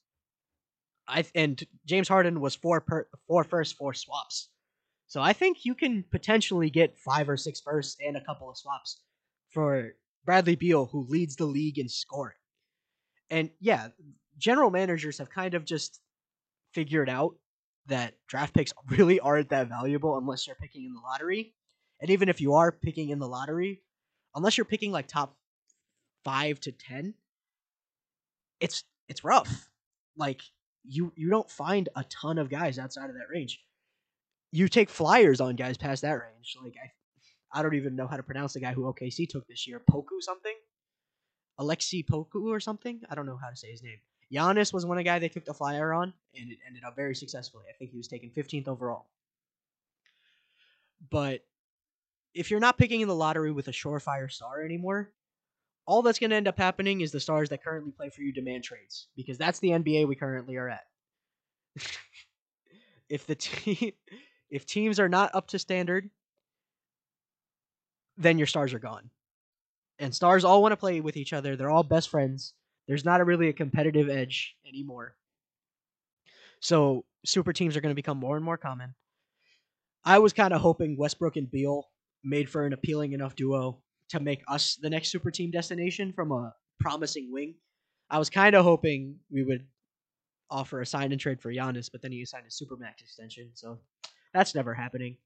I and James Harden was four per four first, four swaps. So I think you can potentially get five or six firsts and a couple of swaps for Bradley Beal, who leads the league in scoring. And yeah, general managers have kind of just figured out that draft picks really aren't that valuable unless you're picking in the lottery. And even if you are picking in the lottery, unless you're picking like top five to ten, it's it's rough. Like you you don't find a ton of guys outside of that range. You take flyers on guys past that range. Like I I don't even know how to pronounce the guy who OKC took this year. Poku something? Alexi Poku or something? I don't know how to say his name. Giannis was one of the guy they took the flyer on, and it ended up very successfully. I think he was taken 15th overall. But if you're not picking in the lottery with a surefire star anymore, all that's going to end up happening is the stars that currently play for you demand trades because that's the NBA we currently are at. if the team if teams are not up to standard, then your stars are gone. And stars all want to play with each other. They're all best friends. There's not a really a competitive edge anymore. So super teams are going to become more and more common. I was kind of hoping Westbrook and Beal made for an appealing enough duo to make us the next super team destination from a promising wing. I was kind of hoping we would offer a sign and trade for Giannis, but then he signed a supermax extension, so that's never happening.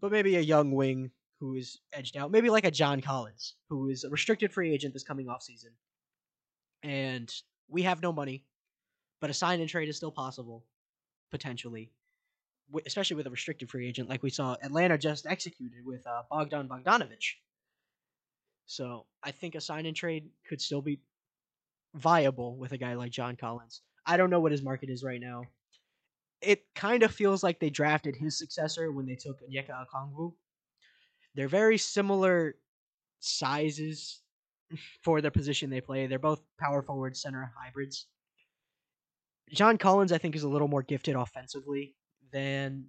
But maybe a young wing who is edged out, maybe like a John Collins, who is a restricted free agent this coming off season, and we have no money, but a sign and trade is still possible, potentially, especially with a restricted free agent like we saw Atlanta just executed with uh, Bogdan Bogdanovich. So I think a sign and trade could still be viable with a guy like John Collins. I don't know what his market is right now. It kind of feels like they drafted his successor when they took Onyeka Okongwu. They're very similar sizes for the position they play. They're both power forward center hybrids. John Collins, I think, is a little more gifted offensively than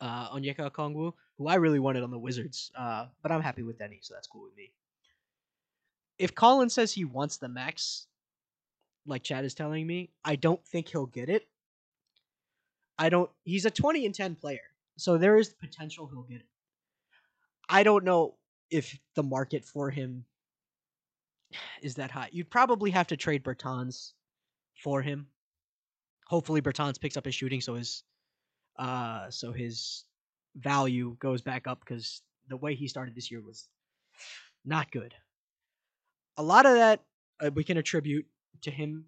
uh, Onyeka Okongwu, who I really wanted on the Wizards. Uh, but I'm happy with Deni, so that's cool with me. If Colin says he wants the max, like Chad is telling me, I don't think he'll get it. I don't. He's a 20 and 10 player, so there is the potential he'll get it. I don't know if the market for him is that high. You'd probably have to trade Bertans for him. Hopefully, Bertans picks up his shooting, so his uh, so his value goes back up because the way he started this year was not good. A lot of that uh, we can attribute to him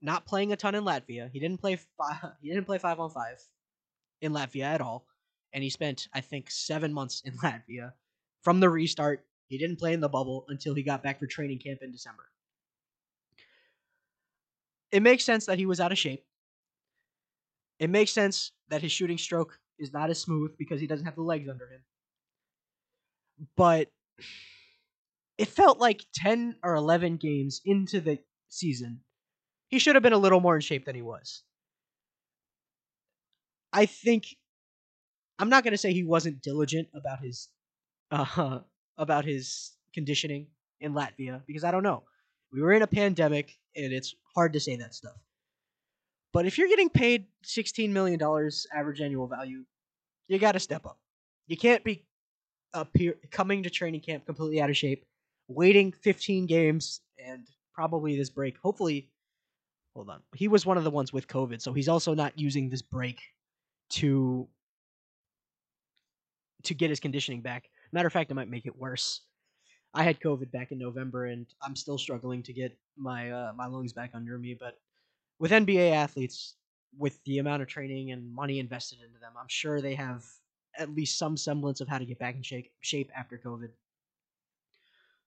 not playing a ton in Latvia. He didn't play five, he didn't play five on five in Latvia at all, and he spent I think seven months in Latvia from the restart. He didn't play in the bubble until he got back for training camp in December. It makes sense that he was out of shape. It makes sense that his shooting stroke is not as smooth because he doesn't have the legs under him. But it felt like 10 or 11 games into the season, he should have been a little more in shape than he was. I think I'm not going to say he wasn't diligent about his uh, about his conditioning in Latvia because I don't know. We were in a pandemic and it's hard to say that stuff. But if you're getting paid $16 million average annual value, you got to step up. You can't be up here, coming to training camp completely out of shape, waiting 15 games and probably this break. Hopefully, hold on. He was one of the ones with COVID, so he's also not using this break to to get his conditioning back. Matter of fact, it might make it worse. I had COVID back in November, and I'm still struggling to get my uh, my lungs back under me. But with NBA athletes, with the amount of training and money invested into them, I'm sure they have at least some semblance of how to get back in shape shape after COVID.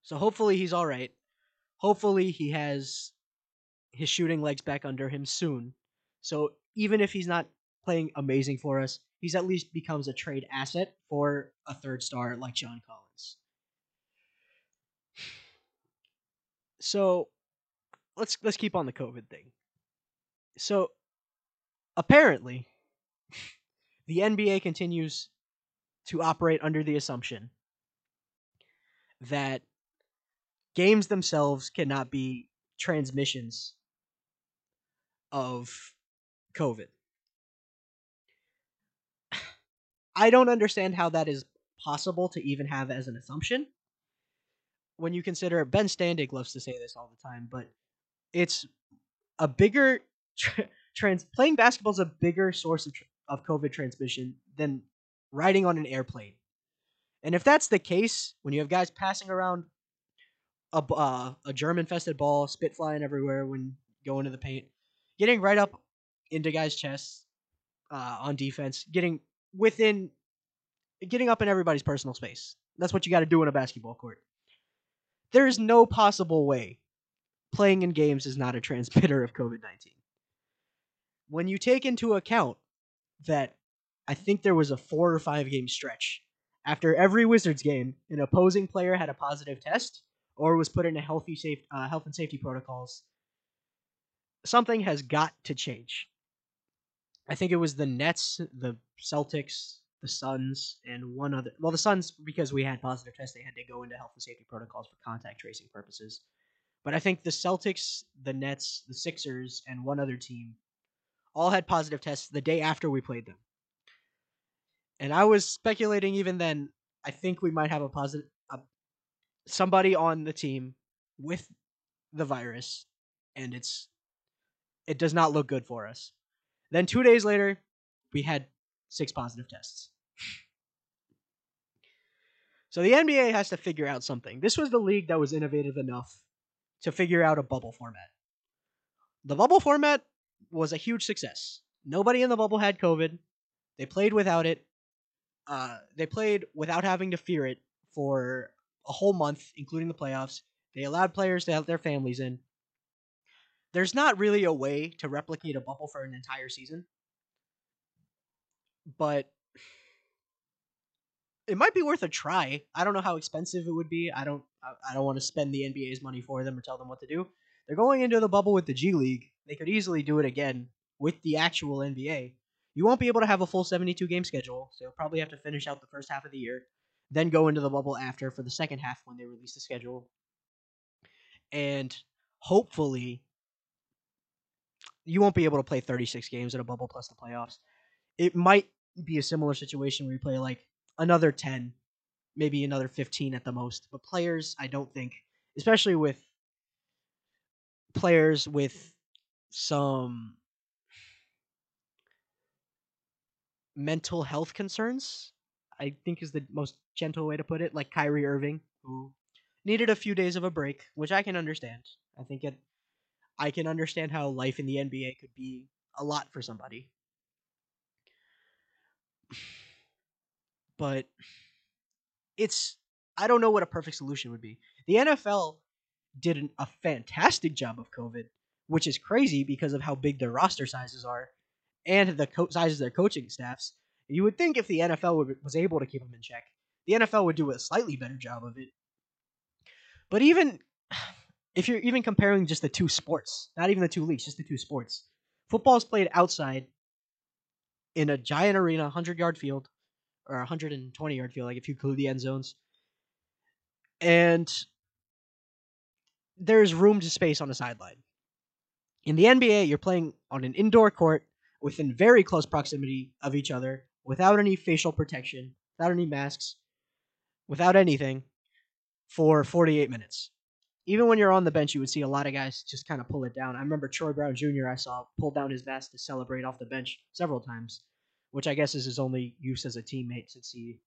So hopefully he's all right. Hopefully he has his shooting legs back under him soon. So even if he's not playing amazing for us, he's at least becomes a trade asset for a third star like John Collins. So let's let's keep on the COVID thing. So apparently the NBA continues to operate under the assumption that games themselves cannot be transmissions of COVID. I don't understand how that is possible to even have as an assumption. When you consider Ben Standig loves to say this all the time, but it's a bigger tra- trans playing basketball is a bigger source of, tr- of COVID transmission than riding on an airplane. And if that's the case, when you have guys passing around a uh, a germ infested ball, spit flying everywhere when going to the paint, getting right up into guys' chests uh, on defense, getting within, getting up in everybody's personal space. That's what you got to do in a basketball court. There is no possible way playing in games is not a transmitter of COVID 19. When you take into account that I think there was a four or five game stretch after every Wizards game, an opposing player had a positive test or was put in a healthy safe uh, health and safety protocols. Something has got to change. I think it was the Nets, the Celtics, the Suns, and one other. Well, the Suns because we had positive tests, they had to go into health and safety protocols for contact tracing purposes. But I think the Celtics, the Nets, the Sixers, and one other team all had positive tests the day after we played them. And I was speculating even then. I think we might have a positive, a, somebody on the team with the virus, and it's it does not look good for us. Then two days later, we had six positive tests. So the NBA has to figure out something. This was the league that was innovative enough to figure out a bubble format. The bubble format was a huge success. Nobody in the bubble had COVID. They played without it. Uh, they played without having to fear it for a whole month, including the playoffs. They allowed players to have their families in. There's not really a way to replicate a bubble for an entire season, but it might be worth a try. I don't know how expensive it would be. I don't. I don't want to spend the NBA's money for them or tell them what to do. They're going into the bubble with the G League. They could easily do it again with the actual NBA. You won't be able to have a full 72 game schedule, so you'll probably have to finish out the first half of the year, then go into the bubble after for the second half when they release the schedule. And hopefully, you won't be able to play 36 games in a bubble plus the playoffs. It might be a similar situation where you play like another 10, maybe another 15 at the most. But players, I don't think, especially with players with some mental health concerns. I think is the most gentle way to put it. Like Kyrie Irving, who needed a few days of a break, which I can understand. I think it. I can understand how life in the NBA could be a lot for somebody. But it's I don't know what a perfect solution would be. The NFL did an, a fantastic job of COVID, which is crazy because of how big their roster sizes are and the co- sizes of their coaching staffs. You would think if the NFL would, was able to keep them in check, the NFL would do a slightly better job of it. But even if you're even comparing just the two sports, not even the two leagues, just the two sports, football is played outside in a giant arena, 100 yard field, or 120 yard field, like if you include the end zones. And there's room to space on the sideline. In the NBA, you're playing on an indoor court within very close proximity of each other, without any facial protection, without any masks, without anything, for 48 minutes. Even when you're on the bench, you would see a lot of guys just kind of pull it down. I remember Troy Brown Jr. I saw pull down his mask to celebrate off the bench several times, which I guess is his only use as a teammate since he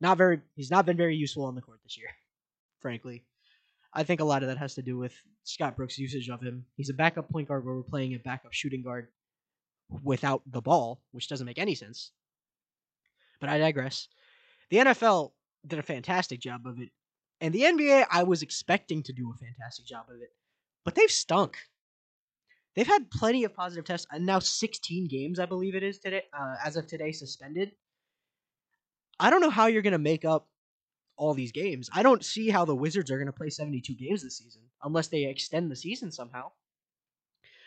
not very he's not been very useful on the court this year, frankly. I think a lot of that has to do with Scott Brooks' usage of him. He's a backup point guard where we're playing a backup shooting guard without the ball, which doesn't make any sense. But I digress. The NFL did a fantastic job of it. And the NBA, I was expecting to do a fantastic job of it. But they've stunk. They've had plenty of positive tests, and now 16 games, I believe it is today, uh, as of today, suspended. I don't know how you're going to make up all these games. I don't see how the Wizards are going to play 72 games this season unless they extend the season somehow.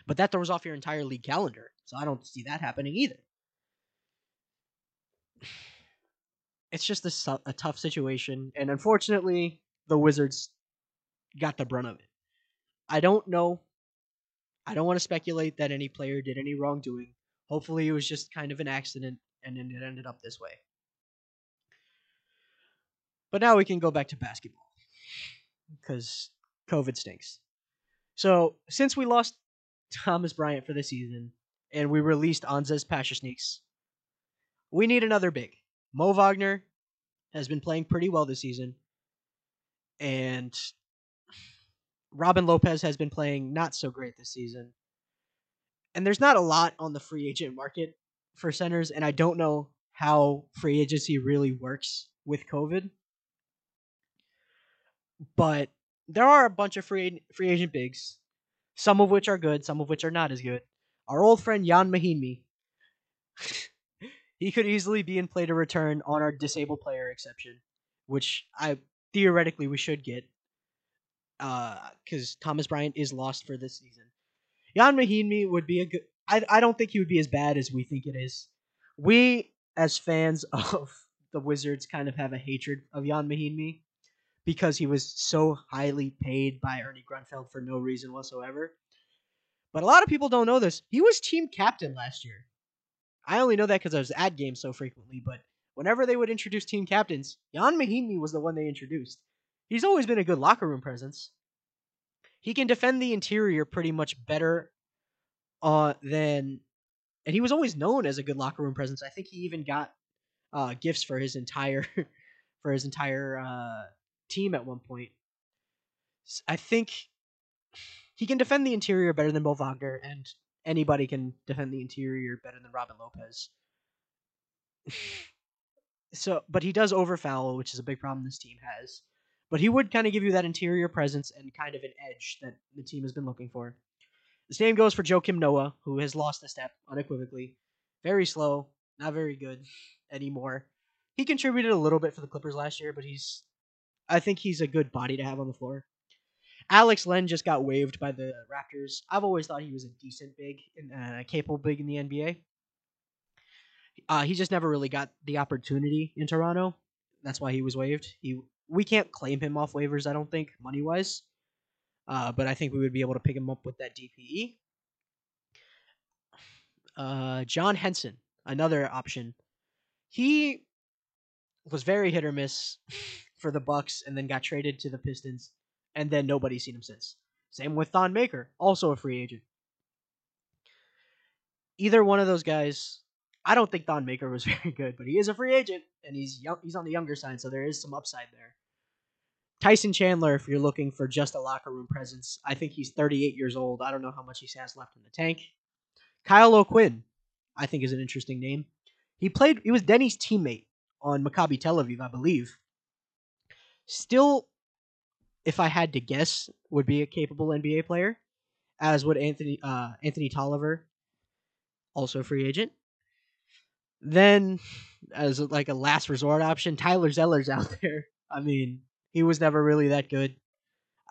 But that throws off your entire league calendar. So I don't see that happening either. It's just a, a tough situation. And unfortunately, the Wizards got the brunt of it. I don't know. I don't want to speculate that any player did any wrongdoing. Hopefully, it was just kind of an accident and it ended up this way. But now we can go back to basketball because COVID stinks. So since we lost Thomas Bryant for the season and we released Anzejs Pasecniks, we need another big. Mo Wagner has been playing pretty well this season, and Robin Lopez has been playing not so great this season. And there's not a lot on the free agent market for centers, and I don't know how free agency really works with COVID but there are a bunch of free free agent bigs, some of which are good, some of which are not as good. Our old friend Ian Mahinmi, he could easily be in play to return on our disabled player exception, which I theoretically we should get, because uh, Thomas Bryant is lost for this season. Ian Mahinmi would be a good. I I don't think he would be as bad as we think it is. We as fans of the Wizards kind of have a hatred of Ian Mahinmi because he was so highly paid by Ernie Grunfeld for no reason whatsoever. But a lot of people don't know this. He was team captain last year. I only know that because I was at games so frequently, but whenever they would introduce team captains, Ian Mahinmi was the one they introduced. He's always been a good locker room presence. He can defend the interior pretty much better uh, than, and he was always known as a good locker room presence. I think he even got uh, gifts for his entire for his entire uh, team at one point. I think he can defend the interior better than Mo Wagner, and anybody can defend the interior better than Robin Lopez. so, but he does overfoul, which is a big problem this team has. But he would kind of give you that interior presence and kind of an edge that the team has been looking for. The same goes for Joakim Noah, who has lost a step unequivocally. Very slow, not very good anymore. He contributed a little bit for the Clippers last year, but he's I think he's a good body to have on the floor. Alex Len just got waived by the Raptors. I've always thought he was a decent big, and uh, capable big in the NBA. Uh, he just never really got the opportunity in Toronto. That's why he was waived. He we can't claim him off waivers. I don't think money wise, uh, but I think we would be able to pick him up with that DPE. Uh, John Henson, another option. He was very hit or miss for the Bucks and then got traded to the Pistons, and then nobody's seen him since. Same with Thon Maker, also a free agent. Either one of those guys, I don't think Thon Maker was very good, but he is a free agent and he's young. He's on the younger side, so there is some upside there. Tyson Chandler, if you're looking for just a locker room presence, I think he's 38 years old. I don't know how much he has left in the tank. Kyle O'Quinn, I think, is an interesting name. He played. He was Deni's teammate on Maccabi Tel Aviv, I believe. Still, if I had to guess, would be a capable NBA player, as would Anthony uh, Anthony Tolliver, also a free agent. Then, as like a last resort option, Tyler Zeller's out there. I mean, he was never really that good.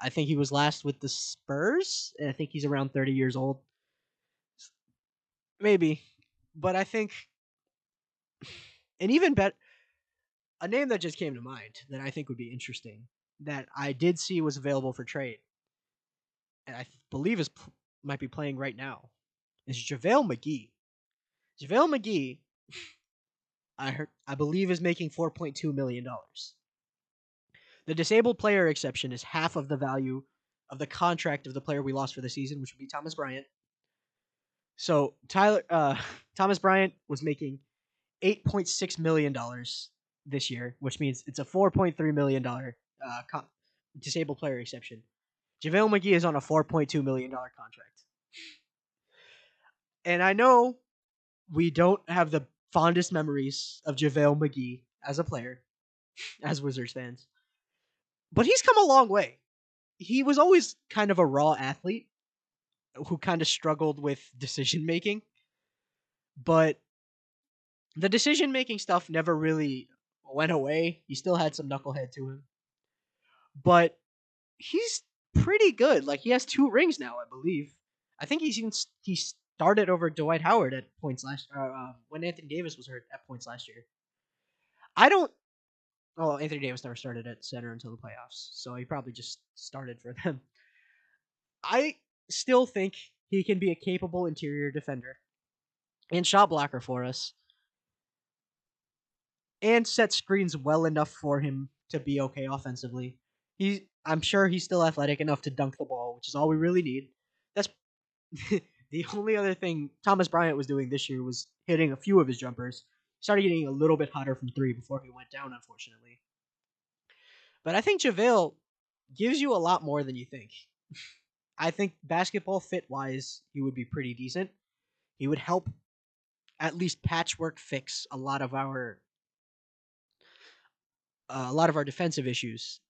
I think he was last with the Spurs, and I think he's around 30 years old. Maybe. But I think and even better a name that just came to mind that I think would be interesting that I did see was available for trade, and I believe is might be playing right now, is JaVale McGee. JaVale McGee, I heard, I believe is making four point two million dollars. The disabled player exception is half of the value of the contract of the player we lost for the season, which would be Thomas Bryant. So Tyler uh, Thomas Bryant was making eight point six million dollars this year, which means it's a four point three million dollar uh, co- disabled player exception. JaVale McGee is on a four point two million dollar contract, and I know we don't have the fondest memories of JaVale McGee as a player, as Wizards fans, but he's come a long way. He was always kind of a raw athlete who kind of struggled with decision making, but the decision making stuff never really went away. He still had some knucklehead to him. But he's pretty good. Like he has two rings now, I believe. I think he's even he started over Dwight Howard at points last uh, uh, when Anthony Davis was hurt at points last year. I don't. Oh, Anthony Davis never started at center until the playoffs, so he probably just started for them. I still think he can be a capable interior defender and shot blocker for us and set screens well enough for him to be okay offensively. He, I'm sure he's still athletic enough to dunk the ball, which is all we really need. That's the only other thing Thomas Bryant was doing this year was hitting a few of his jumpers. Started getting a little bit hotter from three before he went down, unfortunately. But I think JaVale gives you a lot more than you think. I think basketball fit wise, he would be pretty decent. He would help at least patchwork fix a lot of our a lot of our defensive issues.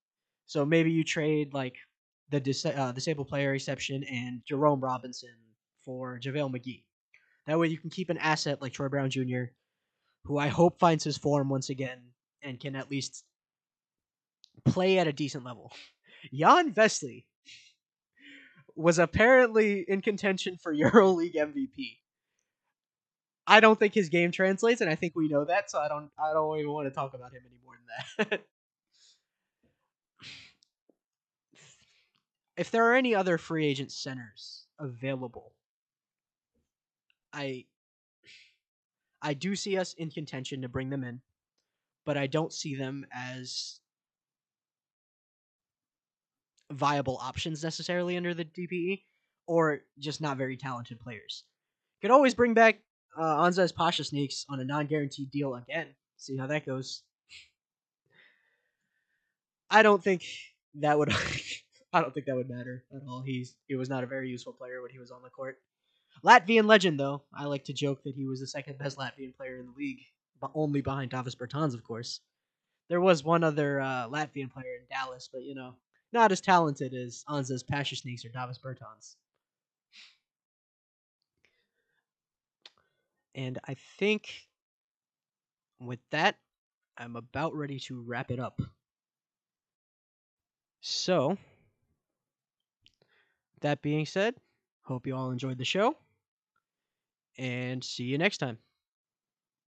So maybe you trade like the dis- uh, disabled player exception and Jerome Robinson for JaVale McGee. That way you can keep an asset like Troy Brown Jr., who I hope finds his form once again and can at least play at a decent level. Jan Vesely was apparently in contention for EuroLeague MVP. I don't think his game translates, and I think we know that, so I don't I don't even want to talk about him anymore than that. if there are any other free agent centers available, I I do see us in contention to bring them in, but I don't see them as viable options necessarily under the DPE or just not very talented players. Could always bring back uh, Anzejs sneaks on a non-guaranteed deal again. See how that goes. I don't think that would. I don't think that would matter at all. He's he was not a very useful player when he was on the court. Latvian legend, though. I like to joke that he was the second best Latvian player in the league, but only behind Davis Bertans, of course. There was one other uh, Latvian player in Dallas, but you know, not as talented as Anzejs Pasecniks or Davis Bertans. And I think with that, I'm about ready to wrap it up. So, that being said, hope you all enjoyed the show and see you next time.